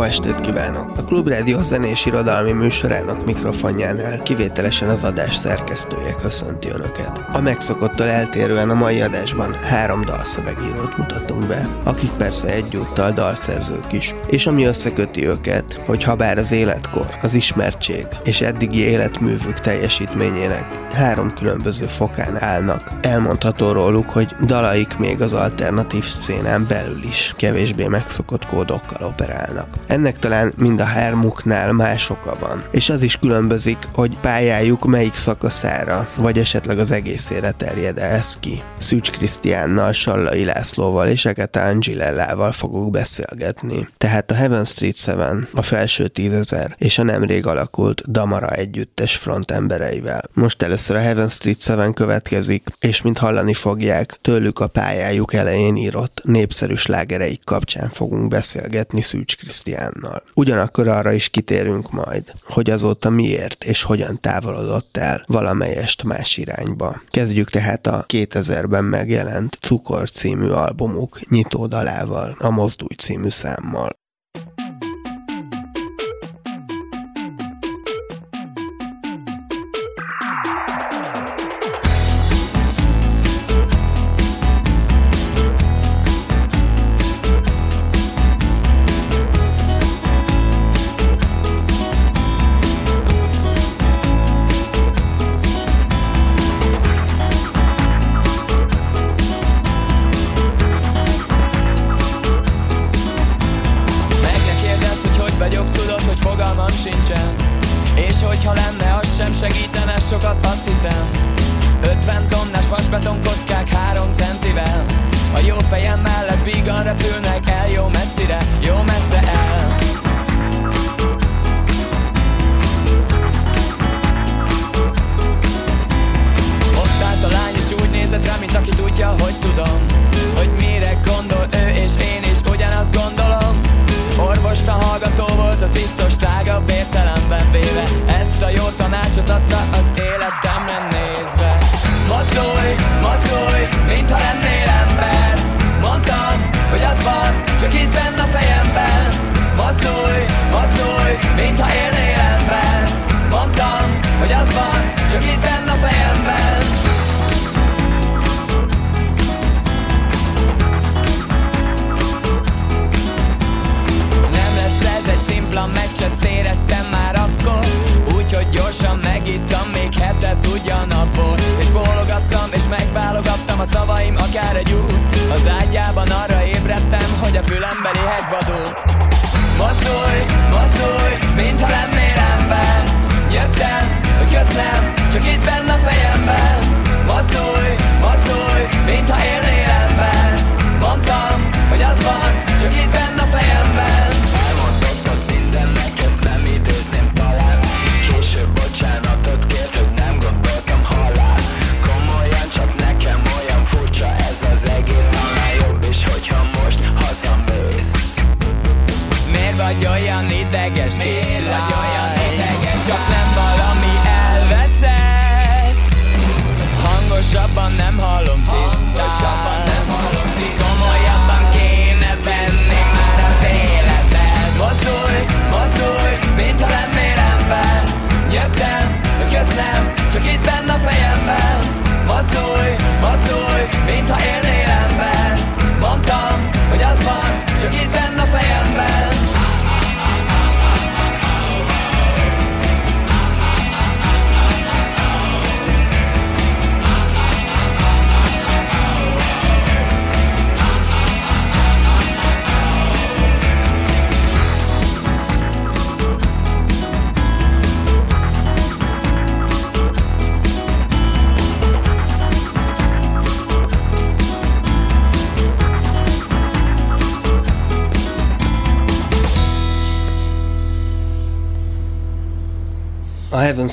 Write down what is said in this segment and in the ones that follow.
Jó estét kívánok! A Klubrádió zenés irodalmi műsorának mikrofonjánál kivételesen az adás szerkesztője köszönti Önöket. A megszokottól eltérően a mai adásban három dalszövegírót mutatunk be, akik persze egyúttal dalszerzők is. És ami összeköti őket, hogy ha bár az életkor, az ismertség és eddigi életművük teljesítményének három különböző fokán állnak, elmondható róluk, hogy dalaik még az alternatív szcénán belül is kevésbé megszokott kódokkal operálnak. Ennek talán mind a hármuknál más oka van. És az is különbözik, hogy pályájuk melyik szakaszára, vagy esetleg az egészére terjed ez ki. Szűcs Krisztiánnal, Sallai Lászlóval és Agatha Angilellával fogok beszélgetni. Tehát a Heaven Street 7, a felső tízezer és a nemrég alakult Damara együttes frontembereivel. Most először a Heaven Street 7 következik, és mint hallani fogják, tőlük a pályájuk elején írott népszerű slágereik kapcsán fogunk beszélgetni Szűcs Krisztiánnal. Ugyanakkor arra is kitérünk majd, hogy azóta miért és hogyan távolodott el valamelyest más irányba. Kezdjük tehát a 2000-ben megjelent Cukor című albumuk nyitódalával, a Mozdulj című számmal.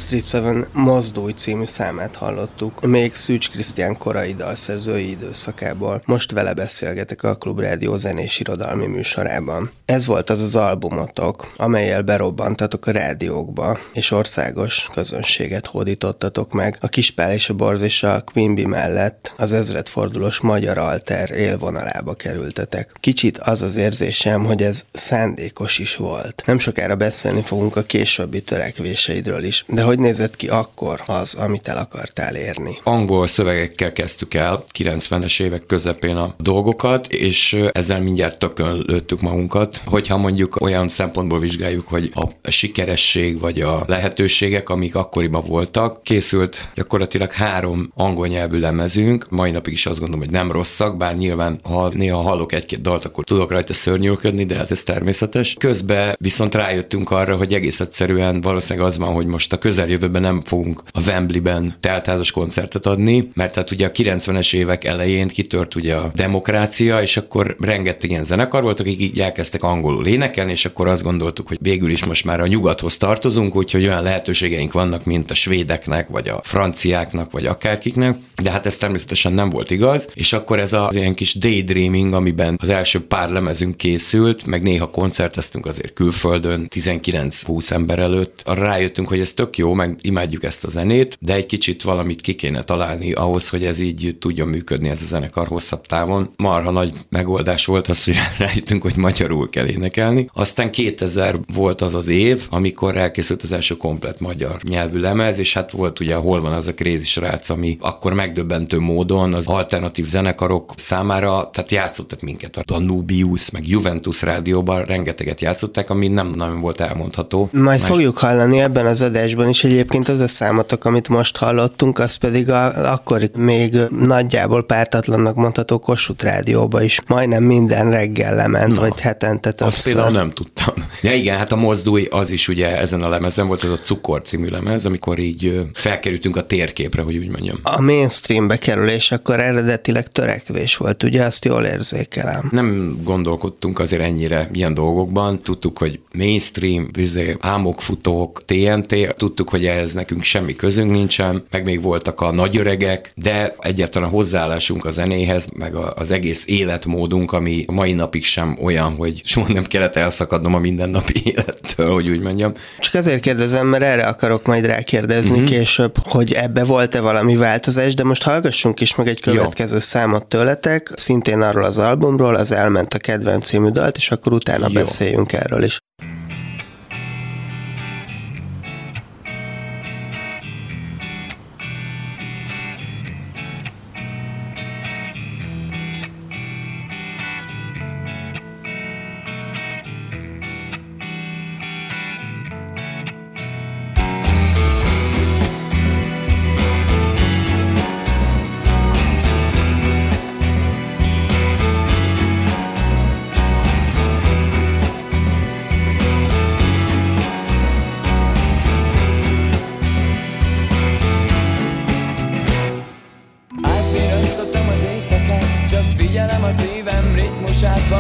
Street Seven Mozdói című számát hallottuk, még Szűcs Krisztián korai dalszerzői időszakából. Most vele beszélgetek a Klub Rádió zenés irodalmi műsorában. Ez volt az az albumotok, amelyel berobbantatok a rádiókba, és országos közönséget hódítottatok meg. A Kispál és a Borz és a Quimby mellett az ezredfordulós magyar alter élvonalába kerültetek. Kicsit az az érzésem, hogy ez szándékos is volt. Nem sokára beszélni fogunk a későbbi törekvéseidről is. De hogy nézett ki akkor az, amit el akartál érni? Angol szövegekkel kezdtük el 90-es évek közepén a dolgokat, és ezzel mindjárt tökön lőttük magunkat. Hogyha mondjuk olyan szempontból vizsgáljuk, hogy a sikeresség vagy a lehetőségek, amik akkoriban voltak, készült gyakorlatilag három angol nyelvű lemezünk, mai napig is azt gondolom, hogy nem rosszak, bár nyilván, ha néha hallok egy-két dalt, akkor tudok rajta szörnyűködni, de hát ez természetes. Közben viszont rájöttünk arra, hogy egész egyszerűen valószínűleg az van, hogy most a közeljövőben nem fogunk a Wembley-ben teltházas koncertet adni, mert hát ugye a 90-es évek elején kitört ugye a demokrácia, és akkor rengeteg ilyen zenekar volt, akik így elkezdtek angolul énekelni, és akkor azt gondoltuk, hogy végül is most már a nyugathoz tartozunk, úgyhogy olyan lehetőségeink vannak, mint a svédeknek, vagy a franciáknak, vagy akárkiknek, de hát ez természetesen nem volt igaz, és akkor ez az ilyen kis daydreaming, amiben az első pár lemezünk készült, meg néha koncerteztünk azért külföldön, 19-20 ember előtt, arra rájöttünk, hogy ez tök jó, meg imádjuk ezt a zenét, de egy kicsit valamit ki kéne találni ahhoz, hogy ez így tudjon működni ez a zenekar hosszabb távon. Marha nagy megoldás volt az, hogy rájöttünk, hogy magyarul kell énekelni. Aztán 2000 volt az az év, amikor elkészült az első komplet magyar nyelvű lemez, és hát volt ugye hol van az a krézi srác, ami akkor megdöbbentő módon az alternatív zenekarok számára, tehát játszottak minket a Danubius, meg Juventus rádióban rengeteget játszották, ami nem nagyon volt elmondható. Majd Más... fogjuk hallani ebben az adásban is egyébként az a számotok, amit most hallottunk, az pedig a, akkor még nagyjából pártatlannak mondható Kossuth rádióba is majdnem minden reggel lement, Na, vagy hetente többször. Azt például nem tudtam. Ja igen, hát a mozdulj az is ugye ezen a lemezen volt, az a Cukor című lemez, amikor így felkerültünk a térképre, hogy úgy mondjam. A mainstreambe kerülés akkor eredetileg törekvés volt, ugye azt jól érzékelem. Nem gondolkodtunk azért ennyire ilyen dolgokban. Tudtuk, hogy mainstream, vizé, álmokfutók, TNT, tudtuk, hogy ehhez nekünk semmi közünk nincsen, meg még voltak a nagyöregek, de egyáltalán hozzáállásunk a zenéhez, meg az egész életmódunk, ami a mai napig sem olyan, hogy soha nem kellett elszakadnom a mindennapi élettől, hogy úgy mondjam. Csak azért kérdezem, mert erre akarok majd rákérdezni uh-huh. később, hogy ebbe volt-e valami változás, de most hallgassunk is meg egy következő Jó. számot tőletek, szintén arról az albumról, az Elment a kedvenc című dalt, és akkor utána Jó. beszéljünk erről is.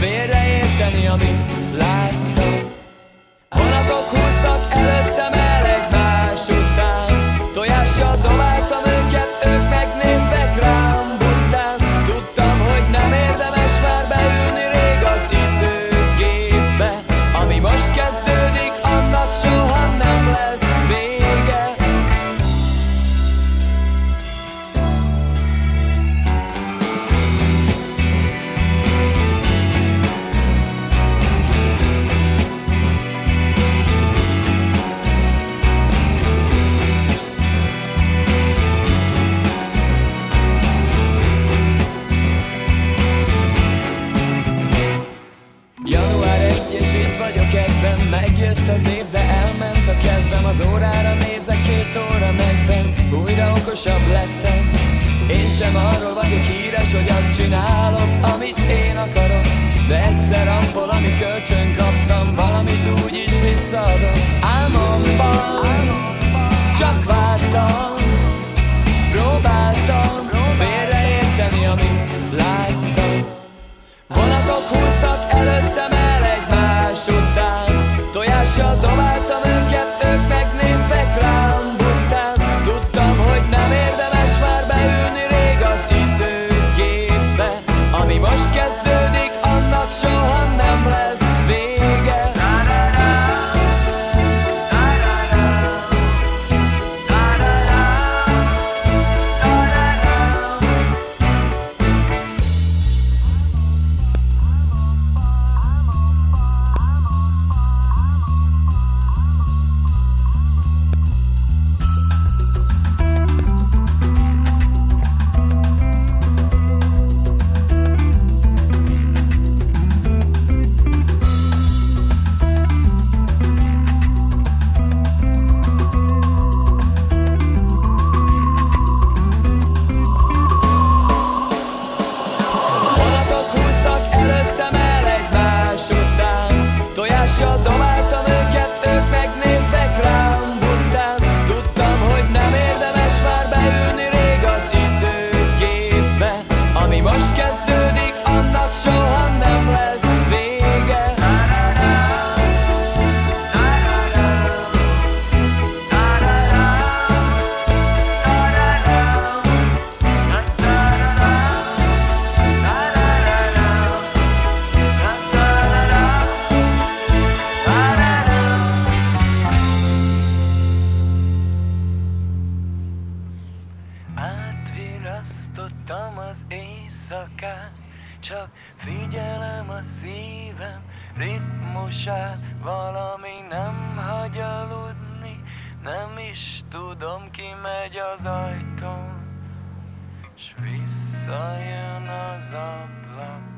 félreérteni, amit lát. Okosabb lettem. Én sem arról vagyok híres, hogy azt csinálok, amit én akarok. De egyszer abból, amit kölcsön kaptam, valamit úgy is visszaadok Átvirasztottam az éjszakát Csak figyelem a szívem ritmusát Valami nem hagy aludni Nem is tudom ki megy az ajtón S visszajön az ablakon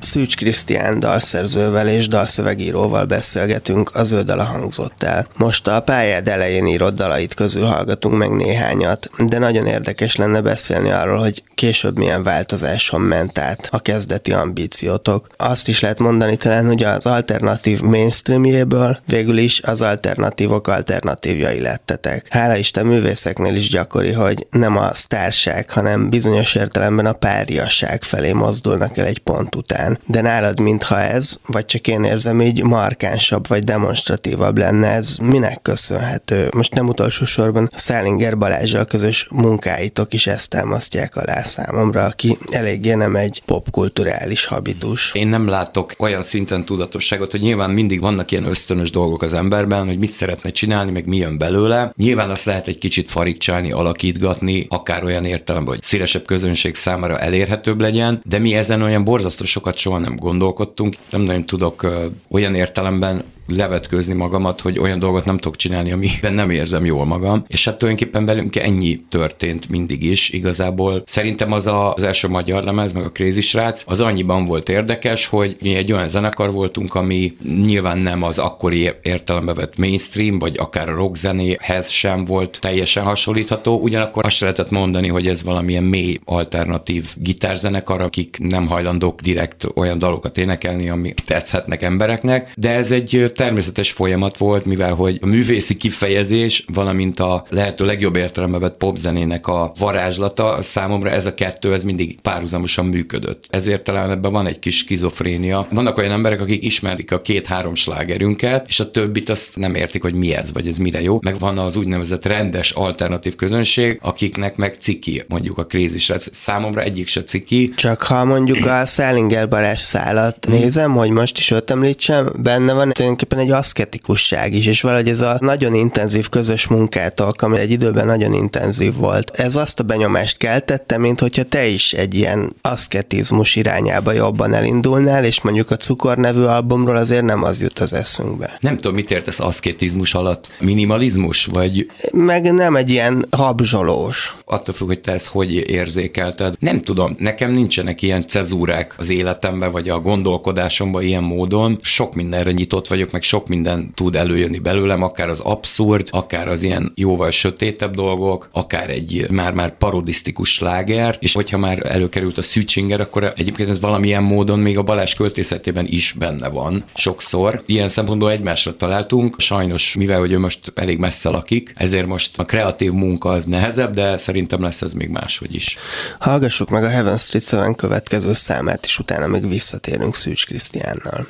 Szűcs Krisztián dalszerzővel és dalszövegíróval beszélgetünk, az ő dala hangzott el. Most a pályád elején írott dalait közül hallgatunk meg néhányat, de nagyon érdekes lenne beszélni arról, hogy később milyen változáson ment át a kezdeti ambíciótok. Azt is lehet mondani talán, hogy az alternatív mainstreamjéből végül is az alternatívok alternatívjai lettetek. Hála Isten művészeknél is gyakori, hogy nem a sztárság, hanem bizonyos értelemben a páriasság felé mozdulnak el egy pont után. De nálad mintha ez, vagy csak én érzem így markánsabb vagy demonstratívabb lenne, ez minek köszönhető? Most nem utolsó sorban Szálinger Balázsjal közös munkáitok is ezt támasztják alá számomra, aki eléggé nem egy popkulturális habitus. Én nem látok olyan szinten tudatosságot, hogy nyilván mindig vannak ilyen ösztönös dolgok az emberben, hogy mit szeretne csinálni, meg mi jön belőle. Nyilván azt lehet egy kicsit farigcsálni, alakítgatni, akár olyan értelemben, hogy szélesebb közönség számára elérhetőbb legyen, de mi ezen olyan borzasztó sokat soha nem gondolkodtunk. Nem nagyon tudok olyan értelemben levetkőzni magamat, hogy olyan dolgot nem tudok csinálni, amiben nem érzem jól magam. És hát tulajdonképpen velünk ennyi történt mindig is. Igazából szerintem az a, az első magyar lemez, meg a Crazy Srác, az annyiban volt érdekes, hogy mi egy olyan zenekar voltunk, ami nyilván nem az akkori értelembe vett mainstream, vagy akár a rock zenéhez sem volt teljesen hasonlítható, ugyanakkor azt lehetett mondani, hogy ez valamilyen mély alternatív gitárzenekar, akik nem hajlandók direkt olyan dalokat énekelni, ami tetszhetnek embereknek, de ez egy természetes folyamat volt, mivel hogy a művészi kifejezés, valamint a lehető legjobb értelembe vett popzenének a varázslata, számomra ez a kettő, ez mindig párhuzamosan működött. Ezért talán ebben van egy kis skizofrénia. Vannak olyan emberek, akik ismerik a két-három slágerünket, és a többit azt nem értik, hogy mi ez, vagy ez mire jó. Meg van az úgynevezett rendes alternatív közönség, akiknek meg ciki, mondjuk a krízis. Számomra egyik se ciki. Csak ha mondjuk a Szálinger Balázs szálat nézem, hogy most is ott említsem, benne van tulajdonképpen egy aszketikusság is, és valahogy ez a nagyon intenzív közös munkátok, ami egy időben nagyon intenzív volt, ez azt a benyomást keltette, mint hogyha te is egy ilyen aszketizmus irányába jobban elindulnál, és mondjuk a Cukor nevű albumról azért nem az jut az eszünkbe. Nem tudom, mit értesz aszkétizmus alatt. Minimalizmus, vagy Meg nem egy ilyen habzsolós. attól függ, hogy te ezt hogy érzékelted. Nem tudom, nekem nincsenek ilyen cezúrák az életemben, vagy a gondolkodásomban ilyen módon. Sok mindenre nyitott vagyok, meg sok minden tud előjönni belőlem, akár az abszurd, akár az ilyen jóval sötétebb dolgok, akár egy már-már parodisztikus sláger, és hogyha már előkerült a Szűcsinger, akkor egyébként ez valamilyen módon még a Balázs költészetében is benne van sokszor. Ilyen szempontból egymásra találtunk, sajnos, mivel hogy ő most elég messze lakik, ezért most a kreatív munka az nehezebb, de szerintem lesz ez még máshogy is. Hallgassuk meg a Heaven Street 7 következő számát, és utána még visszatérünk Szűcs Krisztiánnal.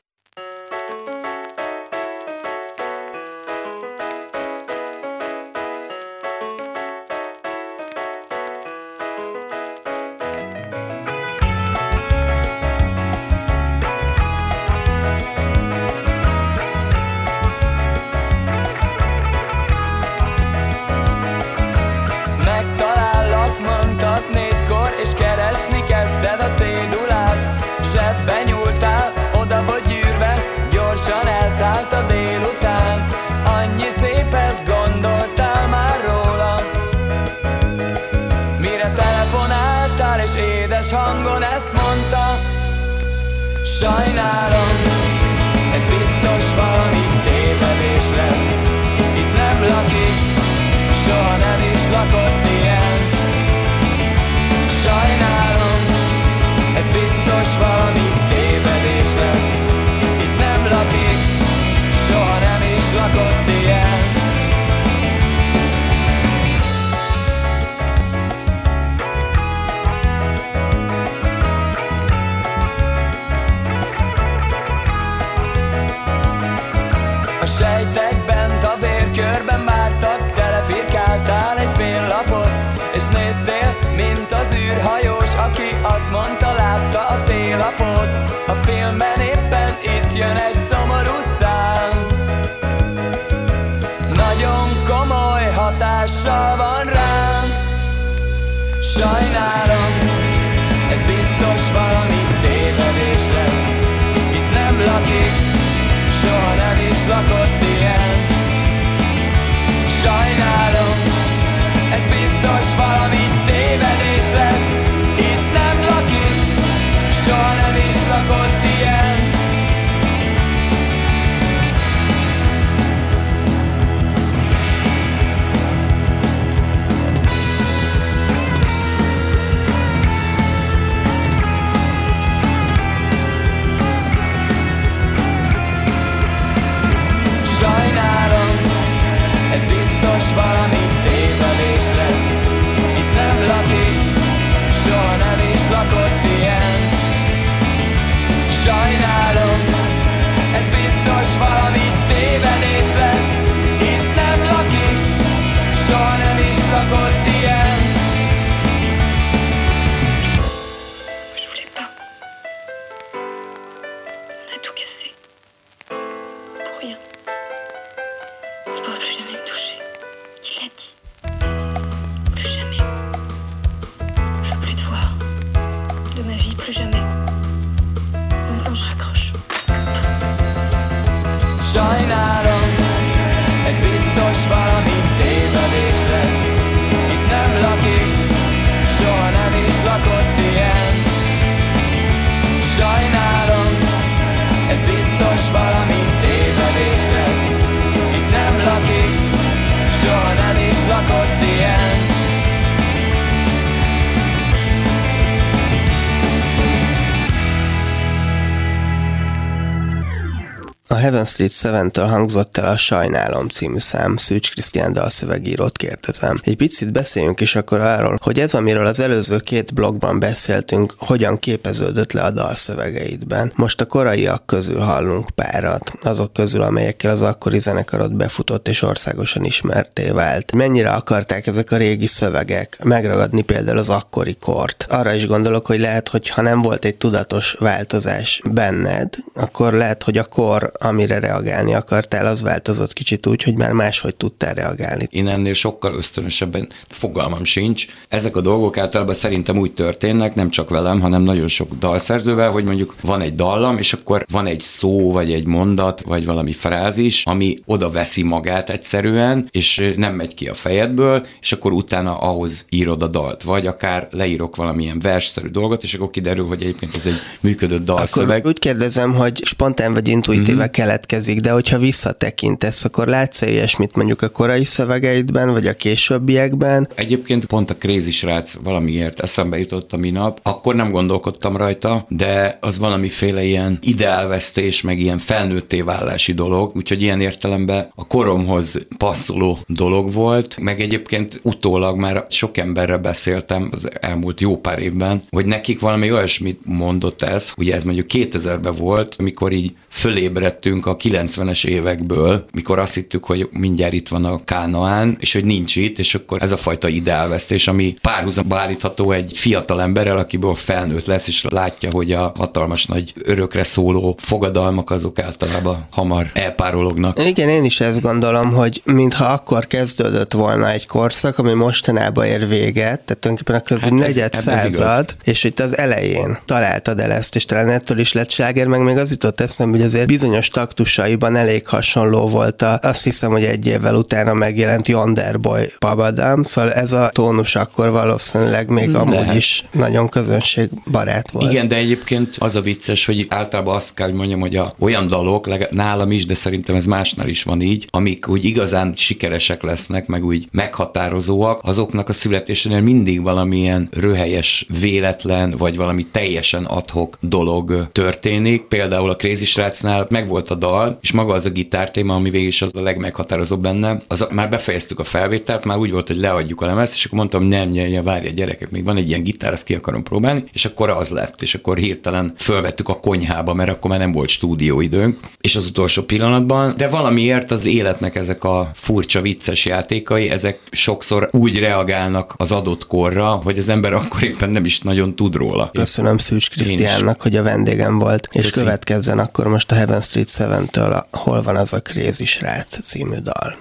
Heaven Street 7-től hangzott el a Sajnálom című szám, Szűcs Krisztián dalszövegírót kérdezem. Egy picit beszéljünk is akkor arról, hogy ez, amiről az előző két blogban beszéltünk, hogyan képeződött le a dalszövegeidben. Most a koraiak közül hallunk párat, azok közül, amelyekkel az akkori zenekarod befutott és országosan ismerté vált. Mennyire akarták ezek a régi szövegek megragadni például az akkori kort? Arra is gondolok, hogy lehet, hogy ha nem volt egy tudatos változás benned, akkor lehet, hogy a kor, amire reagálni akartál, az változott kicsit úgy, hogy már máshogy tudtál reagálni. Én ennél sokkal ösztönösebben fogalmam sincs. Ezek a dolgok általában szerintem úgy történnek, nem csak velem, hanem nagyon sok dalszerzővel, hogy mondjuk van egy dallam, és akkor van egy szó, vagy egy mondat, vagy valami frázis, ami oda veszi magát egyszerűen, és nem megy ki a fejedből, és akkor utána ahhoz írod a dalt. Vagy akár leírok valamilyen versszerű dolgot, és akkor kiderül, hogy egyébként ez egy működő dalszöveg. Akkor úgy kérdezem, hogy spontán vagy intuitíve uh-huh keletkezik, de hogyha visszatekintesz, akkor látsz -e ilyesmit mondjuk a korai szövegeidben, vagy a későbbiekben? Egyébként pont a Crazy srác valamiért eszembe jutott a minap, akkor nem gondolkodtam rajta, de az valamiféle ilyen ideálvesztés, meg ilyen felnőtté válási dolog, úgyhogy ilyen értelemben a koromhoz passzoló dolog volt, meg egyébként utólag már sok emberre beszéltem az elmúlt jó pár évben, hogy nekik valami olyasmit mondott ez, ugye ez mondjuk 2000-ben volt, amikor így fölébredtünk a 90-es évekből, mikor azt hittük, hogy mindjárt itt van a Kánaán, és hogy nincs itt, és akkor ez a fajta ideálvesztés, ami párhuzamba állítható egy fiatal emberrel, akiből felnőtt lesz, és látja, hogy a hatalmas nagy örökre szóló fogadalmak azok általában hamar elpárolognak. Igen, én is ezt gondolom, hogy mintha akkor kezdődött volna egy korszak, ami mostanában ér véget, tehát tulajdonképpen akkor hát negyed ez, század, és itt az elején találtad el ezt, és talán ettől is lett sláger, meg még az jutott eszembe, hogy azért bizonyos taktusaiban elég hasonló volt a, azt hiszem, hogy egy évvel utána megjelent Yonderboy Babadam, szóval ez a tónus akkor valószínűleg még de. amúgy is nagyon közönségbarát volt. Igen, de egyébként az a vicces, hogy általában azt kell, hogy mondjam, hogy a, olyan dalok, nálam is, de szerintem ez másnál is van így, amik úgy igazán sikeresek lesznek, meg úgy meghatározóak, azoknak a születésénél mindig valamilyen röhelyes véletlen, vagy valami teljesen adhok dolog történik. Például a Crazy Srácnál megvolt a dal, és maga az a gitár téma, ami végig is az a legmeghatározóbb benne. Az, már befejeztük a felvételt, már úgy volt, hogy leadjuk a lemezt, és akkor mondtam, nem, nem, várja gyerekek, még van egy ilyen gitár, azt ki akarom próbálni, és akkor az lett, és akkor hirtelen fölvettük a konyhába, mert akkor már nem volt stúdióidőnk, és az utolsó pillanatban, de valamiért az életnek ezek a furcsa vicces játékai, ezek sokszor úgy reagálnak az adott korra, hogy az ember akkor éppen nem is nagyon tud róla. Köszönöm Szűcs Krisztiánnak, hogy a vendégem volt, és Köszi. következzen akkor most a Heaven Street 7-től a Hol van az a Crazy srác című dal.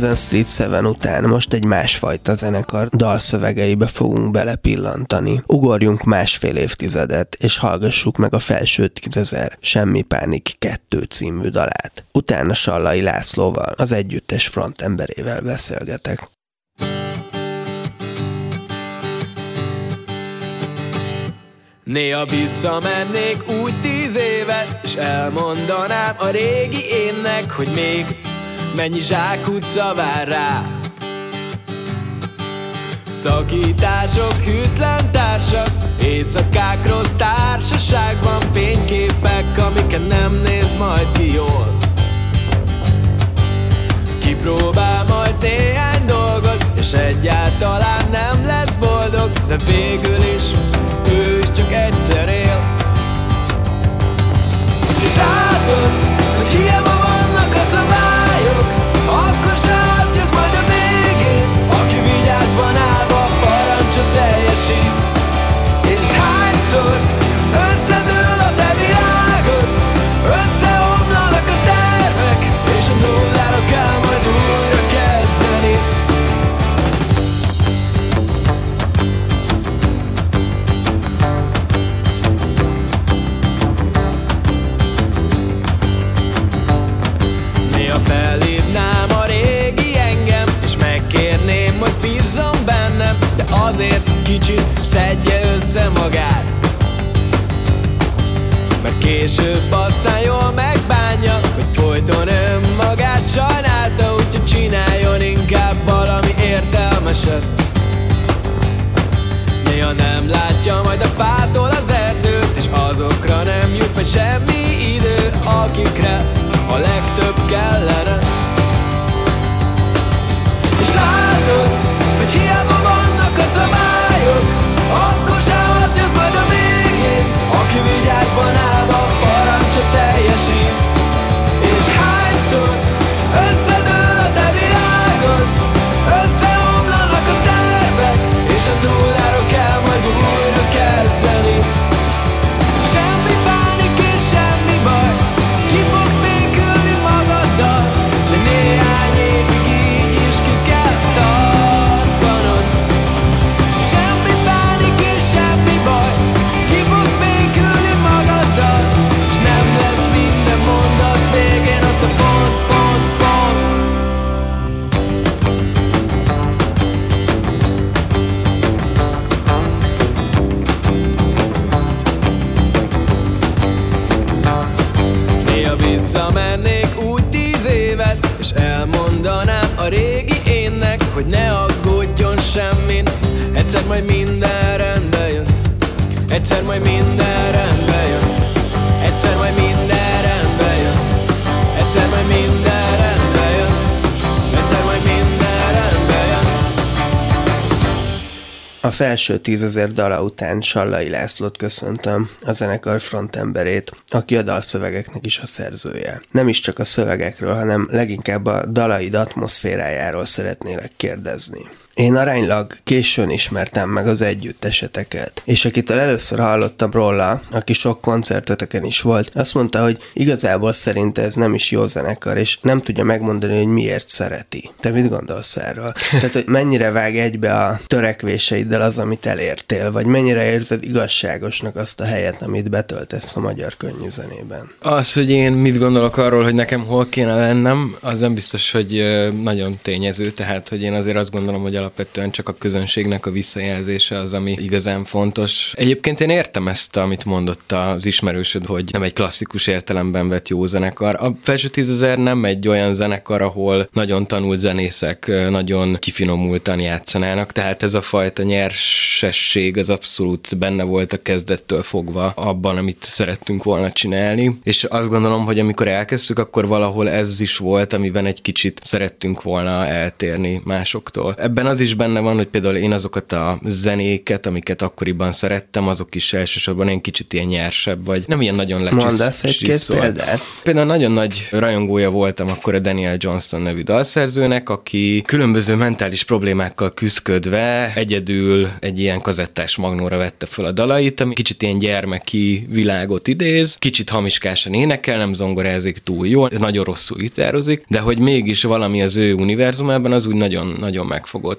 Heaven Street Seven után most egy másfajta zenekar dalszövegeibe fogunk belepillantani. Ugorjunk másfél évtizedet, és hallgassuk meg a felső tízezer Semmi Pánik 2 című dalát. Utána Sallai Lászlóval, az együttes frontemberével beszélgetek. Néha visszamennék úgy tíz évet És elmondanám a régi énnek Hogy még mennyi zsákutca vár rá? Szakítások, hűtlen társak Éjszakák rossz társaságban Fényképek, amiket nem néz majd ki jól. Kipróbál majd néhány dolgot És egyáltalán nem lesz boldog De végül is ő is csak egyszer él. És látod, hányszor összedől a te világod Összeomlanak a tervek És a nullára kell majd újra kezdeni. Néha felhívnám a régi engem És megkérném, hogy bízzon bennem De azért kicsit szedje össze magát később aztán jól megbánja Hogy folyton önmagát sajnálta Úgyhogy csináljon inkább valami értelmeset. Néha nem látja majd a fától az erdőt És azokra nem jut majd semmi idő Akikre felső tízezer dala után Sallai Lászlót köszöntöm, a zenekar frontemberét, aki a dalszövegeknek is a szerzője. Nem is csak a szövegekről, hanem leginkább a dalaid atmoszférájáról szeretnélek kérdezni. Én aránylag későn ismertem meg az együtteseteket, és akitől először hallottam róla, aki sok koncerteteken is volt, azt mondta, hogy igazából szerinte ez nem is jó zenekar, és nem tudja megmondani, hogy miért szereti. Te mit gondolsz erről? Tehát, hogy mennyire vág egybe a törekvéseiddel az, amit elértél, vagy mennyire érzed igazságosnak azt a helyet, amit betöltesz a magyar könnyű zenében? Az, hogy én mit gondolok arról, hogy nekem hol kéne lennem, az nem biztos, hogy nagyon tényező, tehát hogy én azért azt gondolom, hogy alapvetően csak a közönségnek a visszajelzése az, ami igazán fontos. Egyébként én értem ezt, amit mondott az ismerősöd, hogy nem egy klasszikus értelemben vett jó zenekar. A felső tízezer nem egy olyan zenekar, ahol nagyon tanult zenészek nagyon kifinomultan játszanának, tehát ez a fajta nyersesség az abszolút benne volt a kezdettől fogva abban, amit szerettünk volna csinálni, és azt gondolom, hogy amikor elkezdtük, akkor valahol ez is volt, amiben egy kicsit szerettünk volna eltérni másoktól. Ebben az is benne van, hogy például én azokat a zenéket, amiket akkoriban szerettem, azok is elsősorban egy kicsit ilyen nyersebb, vagy nem ilyen nagyon lecsiszolt. Mondasz egy-két példát? Például nagyon nagy rajongója voltam akkor a Daniel Johnston nevű dalszerzőnek, aki különböző mentális problémákkal küzdködve egyedül egy ilyen kazettás magnóra vette fel a dalait, ami kicsit ilyen gyermeki világot idéz, kicsit hamiskásan énekel, nem zongorázik túl jól, nagyon rosszul gitározik, de hogy mégis valami az ő univerzumában az úgy nagyon, nagyon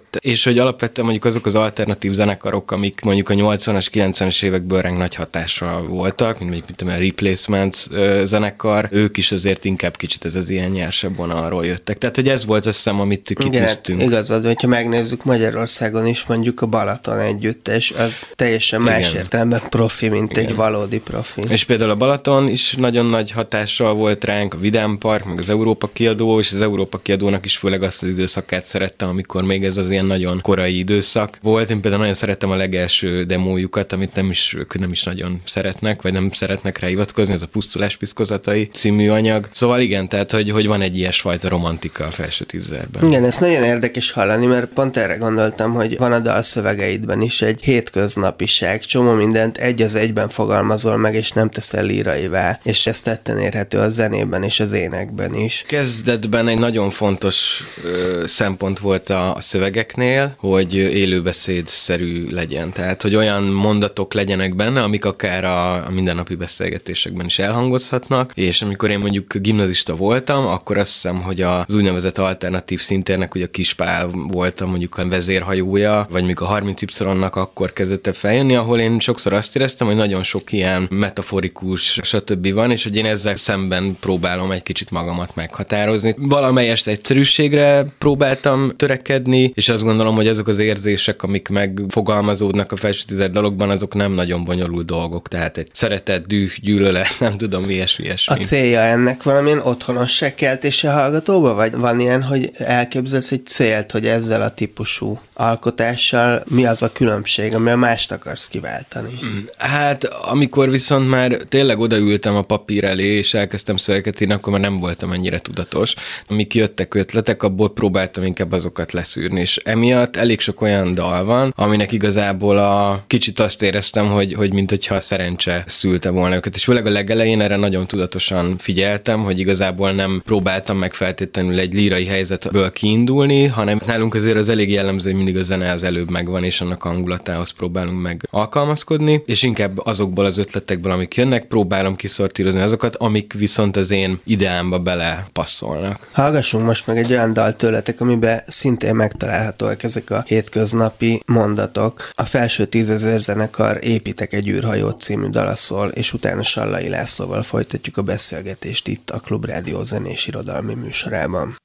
megfogott. És hogy alapvetően mondjuk azok az alternatív zenekarok, amik mondjuk a 80-as, 90-es évekből renk nagy hatással voltak, mint mondjuk mint a Replacements zenekar, ők is azért inkább kicsit ez az ilyen nyersebb vonalról jöttek. Tehát, hogy ez volt azt hiszem, amit kitűztünk. Igen, igazad, hogyha megnézzük Magyarországon is mondjuk a Balaton együttes, az teljesen más Igen. értelemben profi, mint Igen. egy valódi profi. És például a Balaton is nagyon nagy hatással volt ránk, a Vidám Park, meg az Európa kiadó, és az Európa kiadónak is főleg azt az időszakát szerettem, amikor még ez az ilyen nagyon korai időszak volt. Én például nagyon szerettem a legelső demójukat, amit nem is, nem is nagyon szeretnek, vagy nem szeretnek rá hivatkozni, ez a Pusztulás piszkozatai című anyag. Szóval igen, tehát hogy, hogy van egy ilyesfajta romantika a felső tízezerben. Igen, ez nagyon érdekes hallani, mert pont erre gondoltam, hogy van a dal szövegeidben is egy hétköznapiság, csomó mindent egy az egyben fogalmazol meg, és nem teszel líraivá, és ez tetten érhető a zenében és az énekben is. Kezdetben egy nagyon fontos ö, szempont volt a, a szövegeknél, hogy élőbeszédszerű legyen. Tehát, hogy olyan mondatok legyenek benne, amik akár a, a mindennapi beszélgetésekben is elhangozhatnak, és amikor én mondjuk gimnazista voltam, akkor azt hiszem, hogy az úgynevezett alternatív szintérnek, ugye a Kispál voltam mondjuk a vezérhajója, vagy még a 30Y-nak akkor kezdett el feljönni, ahol én sokszor azt éreztem, hogy nagyon sok ilyen metaforikus, stb. van, és hogy én ezzel szemben próbálom egy kicsit magamat meghatározni. Valamelyest egyszerűségre próbáltam törekedni, és azt gondolom, hogy azok az érzések, amik megfogalmazódnak a felső tized dalokban, azok nem nagyon bonyolult dolgok. Tehát egy szeretet, düh, gyűlölet, nem tudom, ilyesmi, ilyesmi. A célja ennek valamilyen otthonosság keltése hallgatóba, vagy van ilyen, hogy elképzelsz egy célt, hogy ezzel a típusú alkotással mi az a különbség, ami a mást akarsz kiváltani? Hát, amikor viszont már tényleg odaültem a papír elé, és elkezdtem szövegeket írni, akkor már nem voltam ennyire tudatos. Amik jöttek ötletek, abból próbáltam inkább azokat leszűrni, és emiatt elég sok olyan dal van, aminek igazából a kicsit azt éreztem, hogy, hogy mint hogyha szerencse szülte volna őket, és főleg a legelején erre nagyon tudatosan figyeltem, hogy igazából nem próbáltam meg feltétlenül egy lírai helyzetből kiindulni, hanem nálunk azért az elég jellemző, hogy mindig a zene az előbb megvan, és annak hangulatához próbálunk meg alkalmazkodni, és inkább azokból az ötletekből, amik jönnek, próbálom kiszortírozni azokat, amik viszont az én ideámba bele passzolnak. Hallgassunk most meg egy olyan dal tőletek, amiben szintén megtalálhatóak ezek a hétköznapi mondatok. A felső tízezer zenekar Építek egy űrhajót című dalaszol, és utána Sallai Lászlóval folytatjuk a beszélgetést itt a Klubrádió zenés irodalmi műsorában.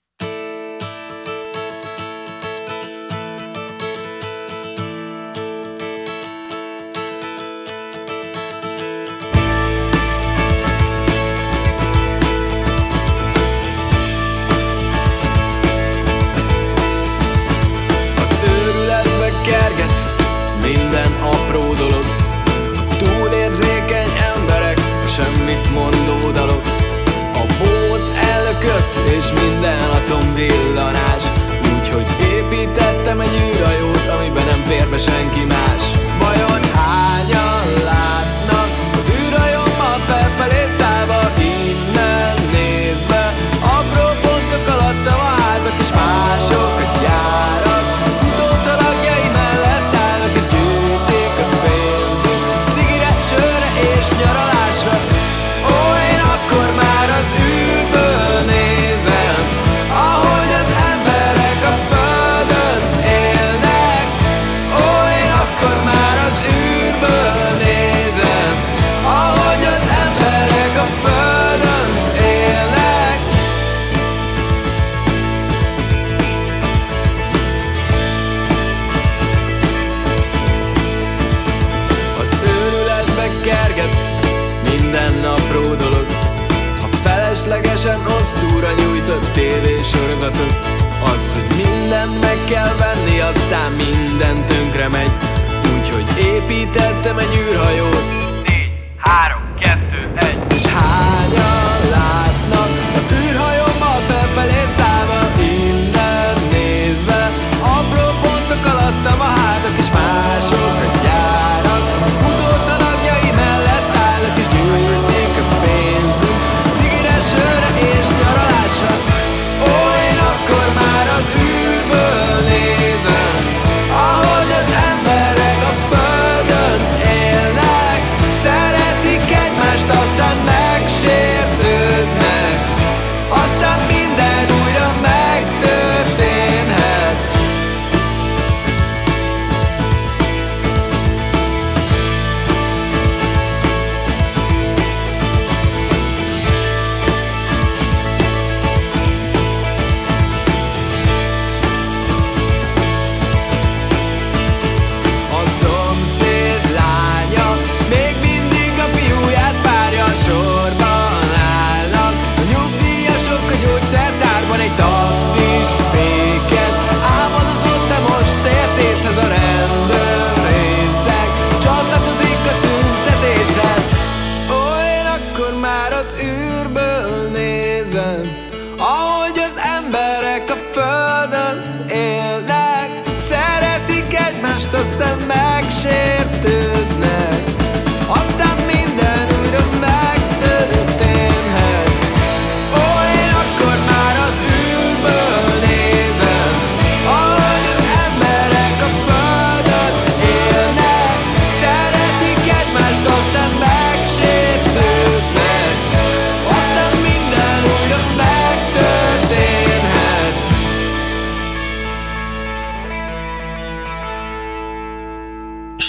aztán megsértődnek.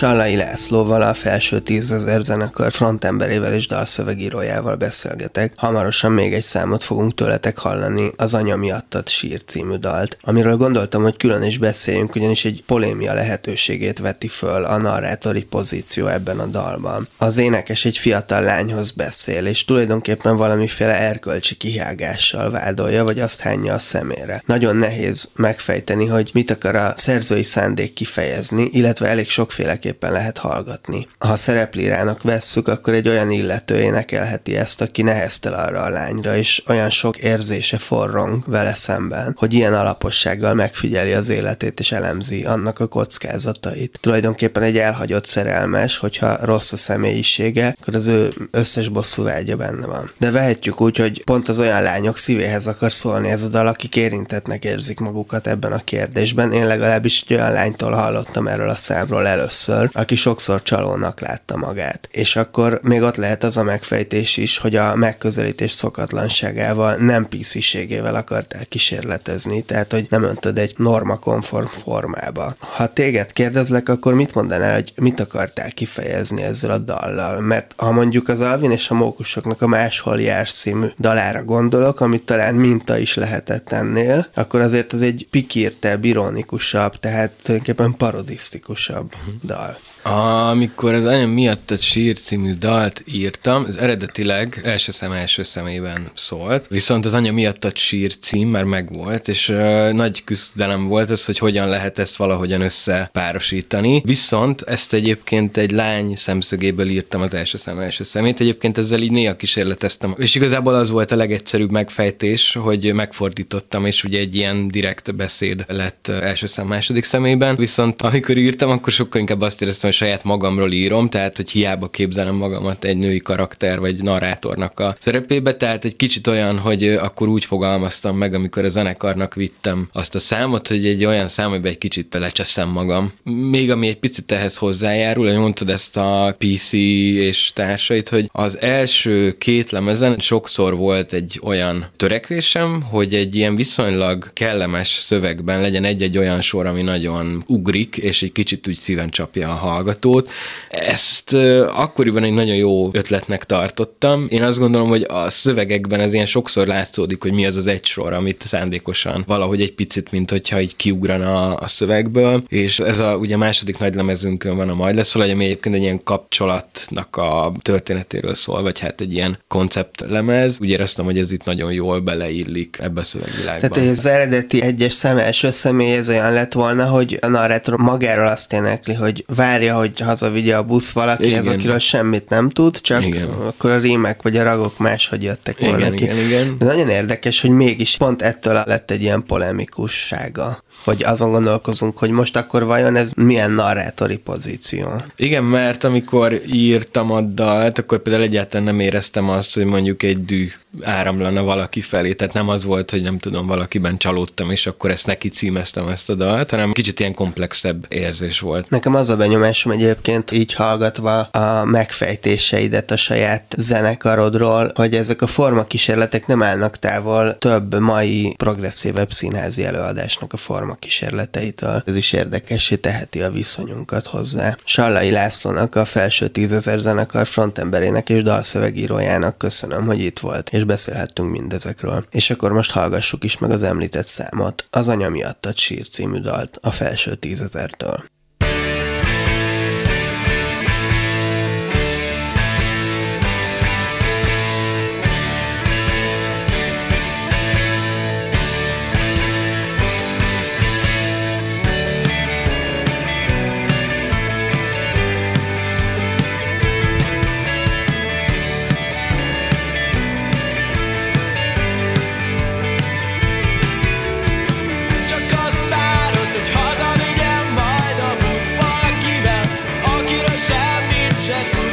Sallai Lászlóval, a felső tízezer zenekar frontemberével és dalszövegírójával beszélgetek. Hamarosan még egy számot fogunk tőletek hallani, az Anya miattat sír című dalt, amiről gondoltam, hogy külön is beszéljünk, ugyanis egy polémia lehetőségét veti föl a narrátori pozíció ebben a dalban. Az énekes egy fiatal lányhoz beszél, és tulajdonképpen valamiféle erkölcsi kihágással vádolja, vagy azt hányja a szemére. Nagyon nehéz megfejteni, hogy mit akar a szerzői szándék kifejezni, illetve elég sokféleképpen lehet hallgatni. Ha szereplírának vesszük, akkor egy olyan illető énekelheti ezt, aki neheztel arra a lányra, és olyan sok érzése forrong vele szemben, hogy ilyen alapossággal megfigyeli az életét és elemzi annak a kockázatait. Tulajdonképpen egy elhagyott szerelmes, hogyha rossz a személyisége, akkor az ő összes bosszú vágya benne van. De vehetjük úgy, hogy pont az olyan lányok szívéhez akar szólni ez a dal, akik érintetnek érzik magukat ebben a kérdésben. Én legalábbis egy olyan lánytól hallottam erről a számról először, aki sokszor csalónak látta magát. És akkor még ott lehet az a megfejtés is, hogy a megközelítés szokatlanságával, nem pisziségével akartál kísérletezni, tehát hogy nem öntöd egy norma konform formába. Ha téged kérdezlek, akkor mit mondanál, hogy mit akartál kifejezni ezzel a dallal? Mert ha mondjuk az Alvin és a Mókusoknak a Máshol jársz című dalára gondolok, amit talán minta is lehetett ennél, akkor azért az egy pikírtebb, ironikusabb, tehát tulajdonképpen parodisztikusabb dal. Amikor az Anya miatt a sír című dalt írtam, ez eredetileg első szem első szemében szólt, viszont az Anya miatt a sír cím már megvolt, és uh, nagy küzdelem volt az, hogy hogyan lehet ezt valahogyan összepárosítani. Viszont ezt egyébként egy lány szemszögéből írtam az első szem első szemét, egyébként ezzel így néha kísérleteztem. És igazából az volt a legegyszerűbb megfejtés, hogy megfordítottam, és ugye egy ilyen direkt beszéd lett első szem második szemében, viszont amikor írtam, akkor sokkal inkább azt éreztem, hogy saját magamról írom, tehát hogy hiába képzelem magamat egy női karakter vagy narrátornak a szerepébe, tehát egy kicsit olyan, hogy akkor úgy fogalmaztam meg, amikor a zenekarnak vittem azt a számot, hogy egy olyan szám, amiben egy kicsit lecseszem magam. Még ami egy picit ehhez hozzájárul, hogy mondtad ezt a PC és társait, hogy az első két lemezen sokszor volt egy olyan törekvésem, hogy egy ilyen viszonylag kellemes szövegben legyen egy-egy olyan sor, ami nagyon ugrik, és egy kicsit úgy szíven csapja a hallgatót. Ezt akkoriban egy nagyon jó ötletnek tartottam. Én azt gondolom, hogy a szövegekben ez ilyen sokszor látszódik, hogy mi az az egy sor, amit szándékosan valahogy egy picit, mint hogyha így kiugrana a szövegből, és ez a ugye második nagy lemezünkön van a majd lesz, ami egyébként egy ilyen kapcsolatnak a történetéről szól, vagy hát egy ilyen konceptlemez. Úgy éreztem, hogy ez itt nagyon jól beleillik ebbe a szövegvilágba. Tehát, hogy az eredeti egyes szem első személy ez olyan lett volna, hogy a narrátor magáról azt énekli, hogy várja, hogy hazavigye a busz valaki, igen. ez akiről semmit nem tud, csak igen. akkor a rímek vagy a ragok máshogy jöttek volna igen, ki. Igen, igen. De nagyon érdekes, hogy mégis pont ettől lett egy ilyen polemikussága hogy azon gondolkozunk, hogy most akkor vajon ez milyen narrátori pozíció. Igen, mert amikor írtam a dalt, akkor például egyáltalán nem éreztem azt, hogy mondjuk egy dű áramlana valaki felé, tehát nem az volt, hogy nem tudom, valakiben csalódtam, és akkor ezt neki címeztem ezt a dalt, hanem kicsit ilyen komplexebb érzés volt. Nekem az a benyomásom egyébként így hallgatva a megfejtéseidet a saját zenekarodról, hogy ezek a formakísérletek nem állnak távol több mai progresszívebb színházi előadásnak a formakísérleteitől. Ez is érdekessé teheti a viszonyunkat hozzá. Sallai Lászlónak, a felső tízezer zenekar frontemberének és dalszövegírójának köszönöm, hogy itt volt, és beszélhettünk mindezekről. És akkor most hallgassuk is meg az említett számot, az Anya miattad sír című dalt a felső tízezertől. said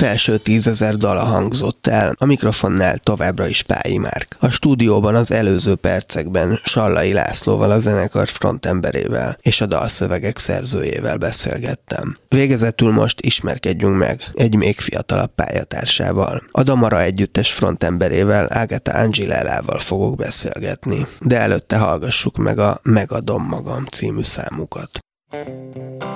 felső tízezer dala hangzott el, a mikrofonnál továbbra is Pályi Márk. A stúdióban az előző percekben Sallai Lászlóval, a zenekar frontemberével és a dalszövegek szerzőjével beszélgettem. Végezetül most ismerkedjünk meg egy még fiatalabb pályatársával. A Damara együttes frontemberével, Ágata Angelellával fogok beszélgetni, de előtte hallgassuk meg a Megadom magam című számukat. Thank you.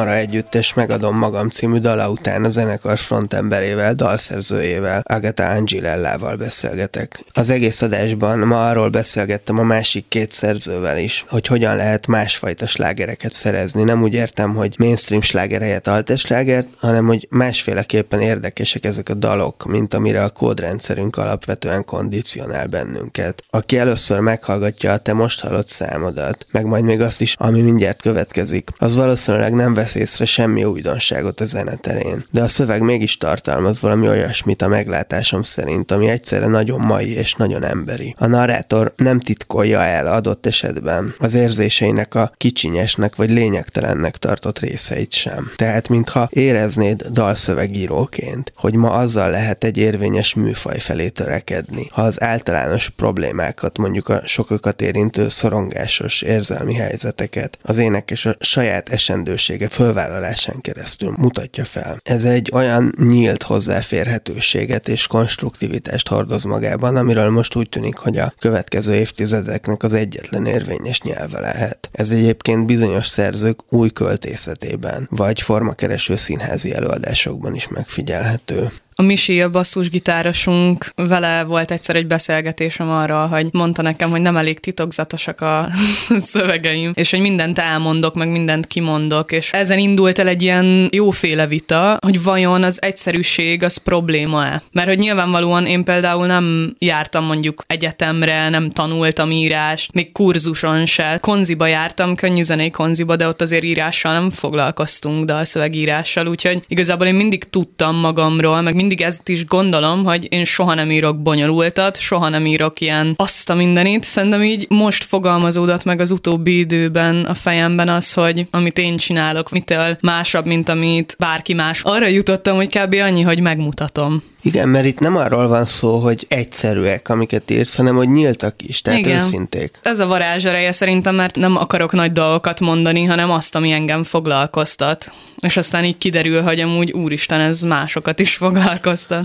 A Damara együttes Megadom magam című dala után a zenekar frontemberével, dalszerzőjével, Agata Angilellával beszélgetek. Az egész adásban ma arról beszélgettem a másik két szerzővel is, hogy hogyan lehet másfajta slágereket szerezni. Nem úgy értem, hogy mainstream sláger helyett alteslágert, hanem hogy másféleképpen érdekesek ezek a dalok, mint amire a kódrendszerünk alapvetően kondicionál bennünket. Aki először meghallgatja a te most hallott számodat, meg majd még azt is, ami mindjárt következik, az valószínűleg nem vesz észre semmi újdonságot a zeneterén, de a szöveg mégis tartalmaz valami olyasmit a meglátásom szerint, ami egyszerre nagyon mai és nagyon emberi. A narrátor nem titkolja el adott esetben az érzéseinek a kicsinyesnek vagy lényegtelennek tartott részeit sem. Tehát, mintha éreznéd dalszövegíróként, hogy ma azzal lehet egy érvényes műfaj felé törekedni, ha az általános problémákat, mondjuk a sokakat érintő szorongásos érzelmi helyzeteket az énekes a saját esendősége fölvállalásán keresztül mutatja fel. Ez egy olyan nyílt hozzáférhetőséget és konstruktivitást hordoz magában, amiről most úgy tűnik, hogy a következő évtizedeknek az egyetlen érvényes nyelve lehet. Ez egyébként bizonyos szerzők új költészetében, vagy formakereső színházi előadásokban is megfigyelhető. A Misi, a basszusgitárosunk, vele volt egyszer egy beszélgetésem arra, hogy mondta nekem, hogy nem elég titokzatosak a szövegeim, és hogy mindent elmondok, meg mindent kimondok, és ezen indult el egy ilyen jóféle vita, hogy vajon az egyszerűség az probléma-e. Mert hogy nyilvánvalóan én például nem jártam mondjuk egyetemre, nem tanultam írást, még kurzuson se. Konziba jártam, könnyű zenei konziba, de ott azért írással nem foglalkoztunk, dalszövegírással, úgyhogy igazából én mindig tudtam magamról, meg mindig ezt is gondolom, hogy én soha nem írok bonyolultat, soha nem írok ilyen azt a mindenit. Szerintem így most fogalmazódott meg az utóbbi időben a fejemben az, hogy amit én csinálok, mitől másabb, mint amit bárki más. Arra jutottam, hogy kb. annyi, hogy megmutatom. Igen, mert itt nem arról van szó, hogy egyszerűek, amiket írsz, hanem hogy nyíltak is, tehát Igen. őszinték. Ez a varázsereje szerintem, mert nem akarok nagy dolgokat mondani, hanem azt, ami engem foglalkoztat. És aztán így kiderül, hogy amúgy úristen, ez másokat is foglalkoztat.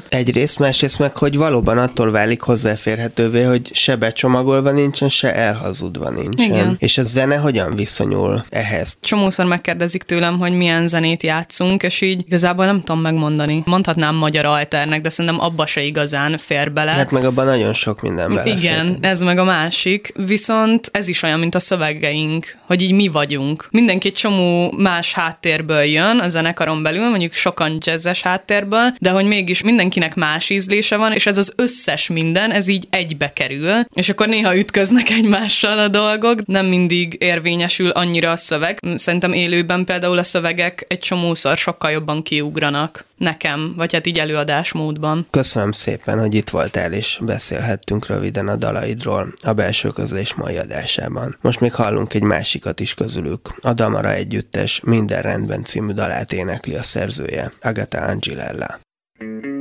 Egyrészt, másrészt meg, hogy valóban attól válik hozzáférhetővé, hogy se becsomagolva nincsen, se elhazudva nincsen. Igen. És a zene hogyan viszonyul ehhez? Csomószor megkérdezik tőlem, hogy milyen zenét játszunk, és így igazából nem tudom megmondani. Mondhatnám magyar alternek, de szerintem abba se igazán fér bele. Hát meg abban nagyon sok minden bele. Igen, ez meg a másik. Viszont ez is olyan, mint a szövegeink, hogy így mi vagyunk. Mindenki csomó más háttérből jön a zenekaron belül, mondjuk sokan jazzes háttérből, de hogy mégis mindenkinek más ízlése van, és ez az összes minden, ez így egybe kerül, és akkor néha ütköznek egymással a dolgok, nem mindig érvényesül annyira a szöveg. Szerintem élőben például a szövegek egy csomószor sokkal jobban kiugranak nekem, vagy hát így előadásmódban. Köszönöm szépen, hogy itt voltál, és beszélhettünk röviden a dalaidról a belső közlés mai adásában. Most még hallunk egy másikat is közülük. A Damara együttes Minden rendben című dalát énekli a szerzője, Agatha Angilella. A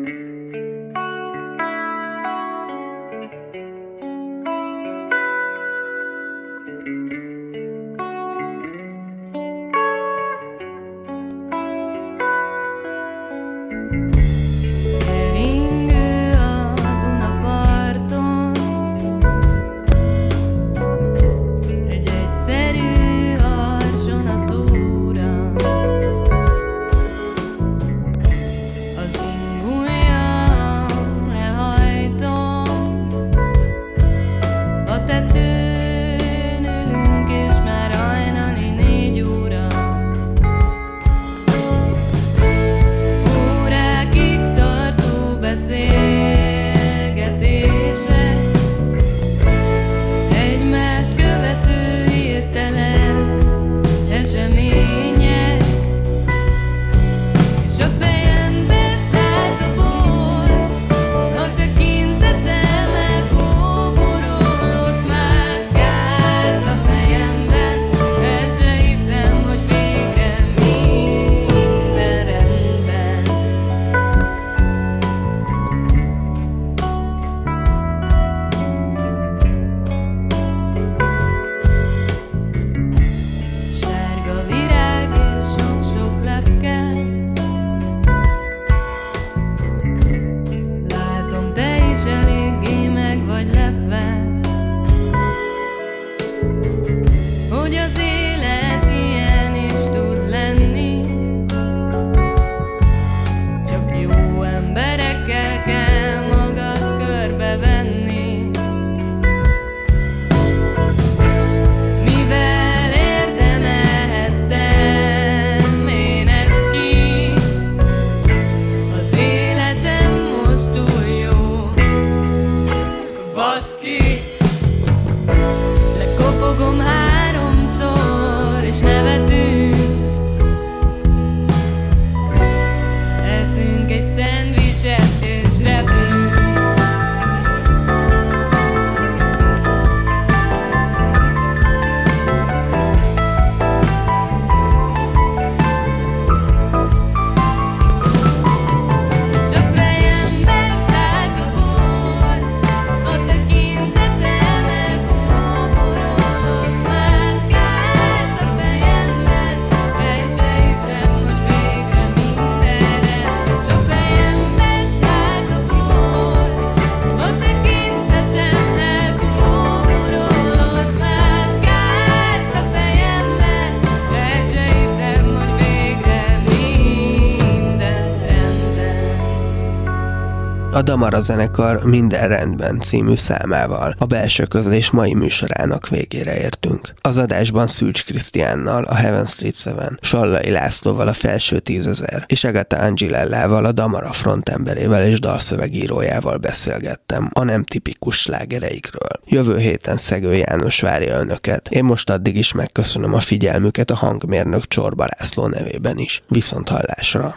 Damara zenekar Minden rendben című számával. A belső közlés mai műsorának végére értünk. Az adásban Szűcs Krisztiánnal, a Heaven Street 7, Sallai Lászlóval, a Felső Tízezer, és Agatha Angilellával, a Damara frontemberével és dalszövegírójával beszélgettem a nem tipikus slágereikről. Jövő héten Szegő János várja önöket. Én most addig is megköszönöm a figyelmüket a hangmérnök Csorba László nevében is. Viszont hallásra!